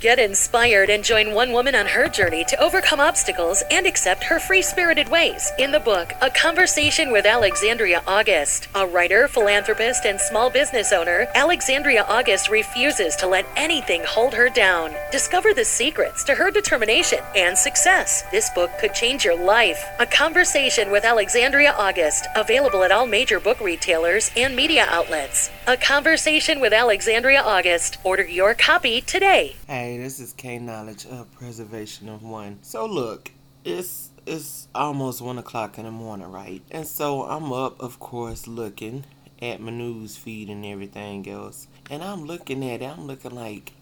Get inspired and join one woman on her journey to overcome obstacles and accept her free spirited ways in the book A Conversation with Alexandria August. A writer, philanthropist, and small business owner, Alexandria August refuses to let anything hold her down. Discover the secrets to her determination and success. This book could change your life. A Conversation with Alexandria August, available at all major book retailers and media outlets. A Conversation with Alexandria August. Order your copy today. Hey, this is K Knowledge of Preservation of One. So look, it's it's almost one o'clock in the morning, right? And so I'm up, of course, looking at my news feed and everything else. And I'm looking at it, I'm looking like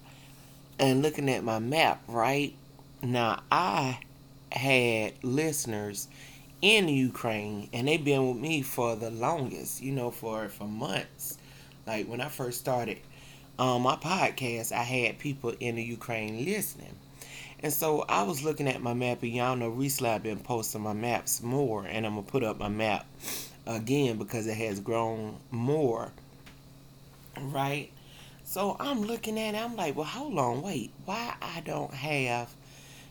and looking at my map, right? Now I had listeners in Ukraine and they've been with me for the longest, you know, for for months. Like when I first started on my podcast, I had people in the Ukraine listening. And so I was looking at my map, and y'all know recently I've been posting my maps more, and I'm gonna put up my map again because it has grown more. Right? So I'm looking at it, I'm like, well, hold on, wait, why I don't have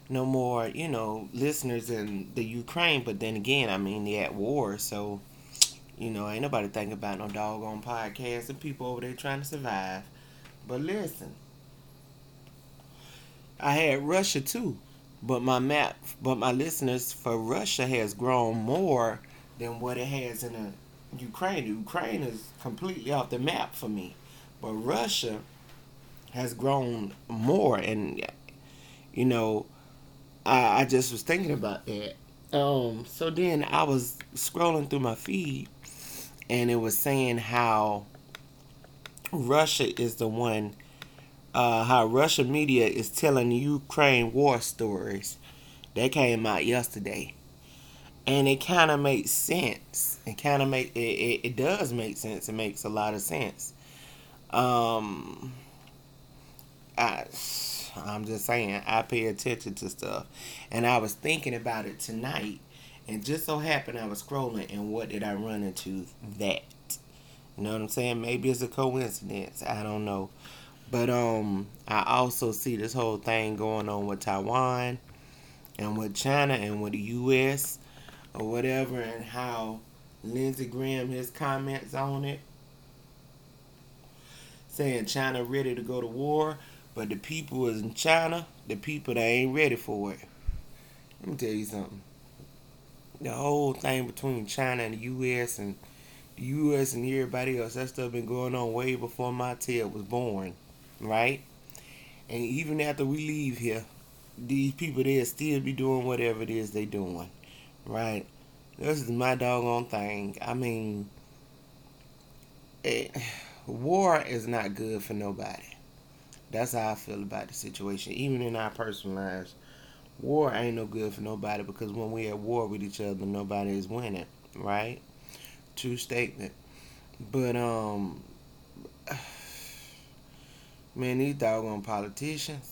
no more, you know, listeners in the Ukraine, but then again, I mean, they're at war, so, you know, ain't nobody thinking about no doggone podcast and people over there trying to survive. But listen, I had Russia too, but my map, but my listeners for Russia has grown more than what it has in the Ukraine. Ukraine is completely off the map for me, but Russia has grown more, and you know, I, I just was thinking about that. Um, so then I was scrolling through my feed, and it was saying how Russia is the one, uh, how Russian media is telling Ukraine war stories. That came out yesterday. And it kind of makes sense. It kind of make it, it, it does make sense. It makes a lot of sense. Um, I, I'm just saying, I pay attention to stuff. And I was thinking about it tonight. And just so happened I was scrolling, and what did I run into? That. You know what I'm saying? Maybe it's a coincidence. I don't know. But um I also see this whole thing going on with Taiwan and with China and with the US or whatever and how Lindsey Graham his comments on it saying China ready to go to war, but the people is in China, the people that ain't ready for it. Let me tell you something. The whole thing between China and the US and U.S. and everybody else, that stuff been going on way before my tail was born, right? And even after we leave here, these people there still be doing whatever it is they doing, right? This is my doggone thing. I mean, it, war is not good for nobody. That's how I feel about the situation. Even in our personal lives, war ain't no good for nobody because when we at war with each other, nobody is winning, right? True statement. But um man, these doggone politicians.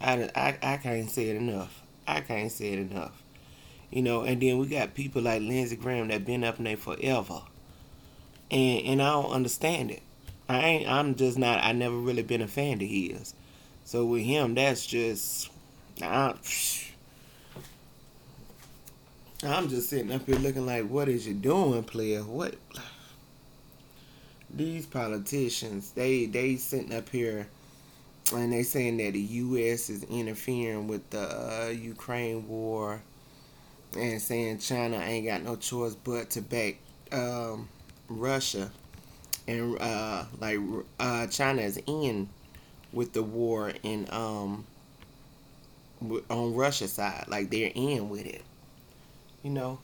I, I, I can't say it enough. I can't say it enough. You know, and then we got people like Lindsey Graham that been up in there forever. And and I don't understand it. I ain't I'm just not I never really been a fan of his. So with him that's just I, I'm just sitting up here looking like, what is you doing, player? What? These politicians, they they sitting up here, and they saying that the U.S. is interfering with the uh, Ukraine war, and saying China ain't got no choice but to back um, Russia, and uh, like uh, China is in with the war in um on Russia's side, like they're in with it you know,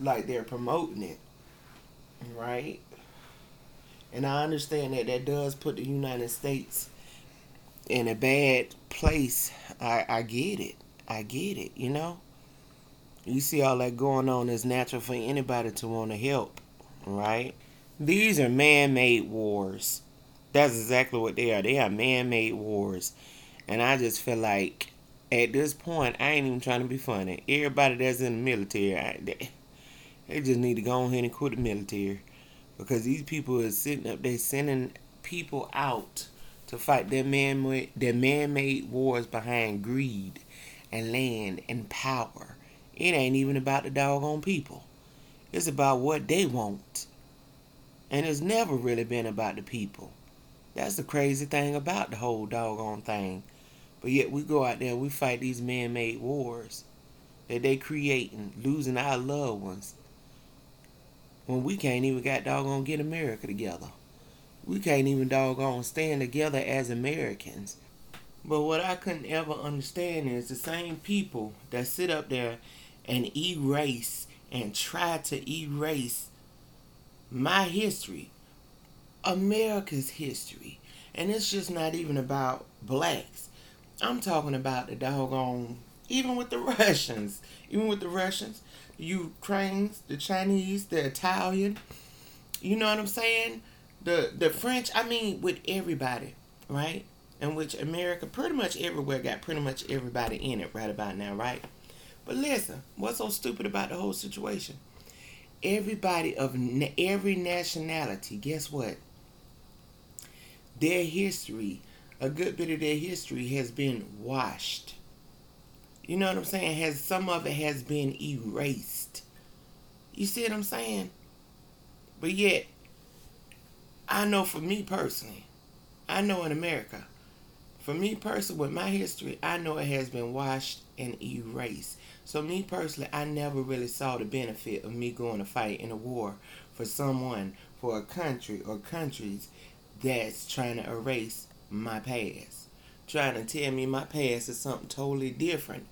like they're promoting it, right? And I understand that that does put the United States in a bad place. I, I get it. I get it, you know? You see all that going on, it's natural for anybody to want to help, right? These are man made wars. That's exactly what they are. They are man made wars. And I just feel like at this point, I ain't even trying to be funny. Everybody that's in the military, I, they, they just need to go ahead and quit the military because these people are sitting up there sending people out to fight their man their man-made wars behind greed and land and power. It ain't even about the doggone people. It's about what they want. And it's never really been about the people. That's the crazy thing about the whole doggone thing. But yet we go out there, we fight these man-made wars that they creating, losing our loved ones. When we can't even got doggone get America together. We can't even doggone stand together as Americans. But what I couldn't ever understand is the same people that sit up there and erase and try to erase my history, America's history. And it's just not even about blacks. I'm talking about the doggone, even with the Russians, even with the Russians, the Ukrainians, the Chinese, the Italian. You know what I'm saying? The the French. I mean, with everybody, right? In which America, pretty much everywhere, got pretty much everybody in it right about now, right? But listen, what's so stupid about the whole situation? Everybody of every nationality, guess what? Their history, a good bit of their history has been washed. You know what I'm saying? Has some of it has been erased. You see what I'm saying? But yet, I know for me personally, I know in America, for me personally, with my history, I know it has been washed and erased. So me personally, I never really saw the benefit of me going to fight in a war for someone, for a country or countries that's trying to erase my past. Trying to tell me my past is something totally different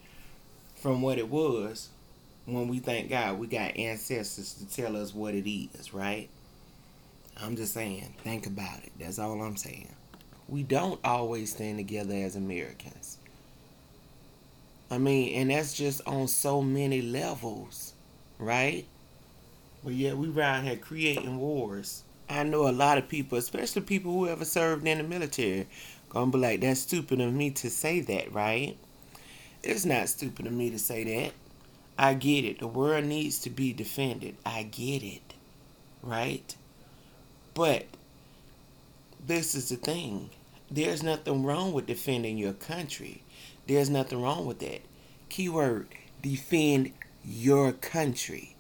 from what it was when we thank God we got ancestors to tell us what it is, right? I'm just saying, think about it. That's all I'm saying. We don't always stand together as Americans. I mean, and that's just on so many levels, right? But yeah, we around here creating wars. I know a lot of people, especially people who ever served in the military, gonna be like, that's stupid of me to say that, right? It's not stupid of me to say that. I get it. The world needs to be defended. I get it. Right? But this is the thing. There's nothing wrong with defending your country. There's nothing wrong with that. Keyword defend your country.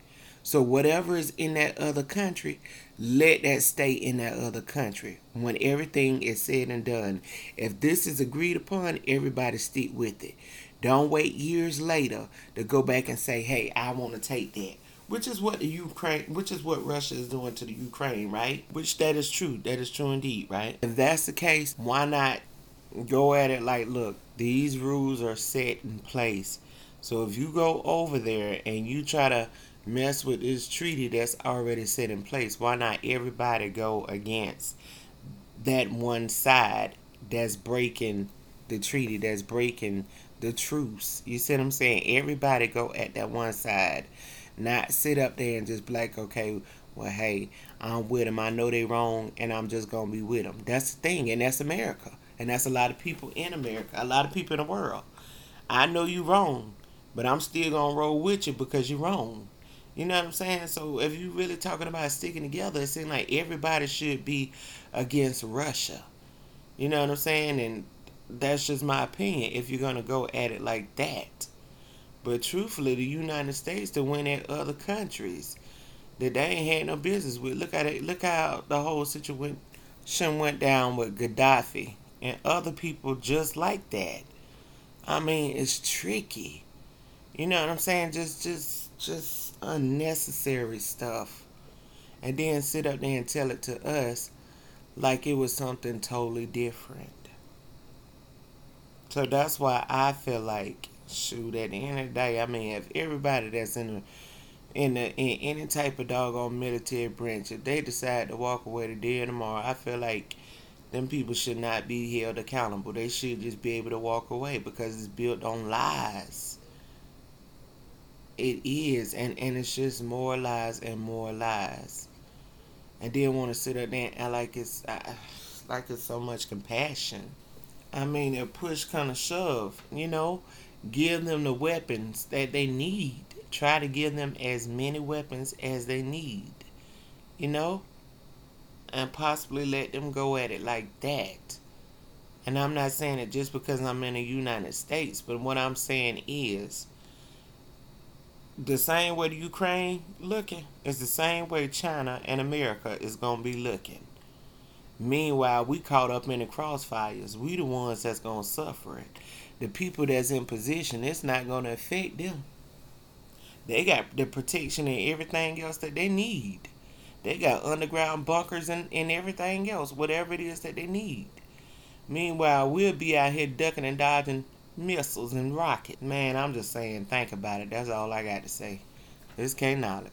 So whatever is in that other country, let that stay in that other country. When everything is said and done, if this is agreed upon, everybody stick with it. Don't wait years later to go back and say, "Hey, I want to take that." Which is what the Ukraine, which is what Russia is doing to the Ukraine, right? Which that is true. That is true indeed, right? If that's the case, why not go at it like, look, these rules are set in place. So if you go over there and you try to mess with this treaty that's already set in place, why not everybody go against that one side that's breaking the treaty, that's breaking the truce. You see what I'm saying? Everybody go at that one side. Not sit up there and just be like, okay, well, hey, I'm with them. I know they wrong, and I'm just gonna be with them. That's the thing, and that's America, and that's a lot of people in America, a lot of people in the world. I know you wrong, but I'm still gonna roll with you because you're wrong. You know what I'm saying? So if you're really talking about sticking together, it seems like everybody should be against Russia. You know what I'm saying? And that's just my opinion if you're gonna go at it like that. But truthfully, the United States to win at other countries that they ain't had no business with. Look at it. Look how the whole situation went down with Gaddafi and other people just like that. I mean, it's tricky. You know what I'm saying? Just, just, just unnecessary stuff, and then sit up there and tell it to us like it was something totally different. So that's why I feel like, shoot, at the end of the day, I mean, if everybody that's in the in the in any type of doggone military branch, if they decide to walk away today or tomorrow, I feel like them people should not be held accountable. They should just be able to walk away because it's built on lies. It is, and and it's just more lies and more lies. And then want to sit up there and like it's uh, like it's so much compassion. I mean, a push kind of shove, you know, give them the weapons that they need. Try to give them as many weapons as they need, you know. and possibly let them go at it like that. And I'm not saying it just because I'm in the United States, but what I'm saying is the same way the Ukraine looking is the same way China and America is gonna be looking. Meanwhile, we caught up in the crossfires. We the ones that's gonna suffer it. The people that's in position, it's not gonna affect them. They got the protection and everything else that they need. They got underground bunkers and, and everything else, whatever it is that they need. Meanwhile, we'll be out here ducking and dodging missiles and rockets. Man, I'm just saying, think about it. That's all I got to say. This K Knowledge.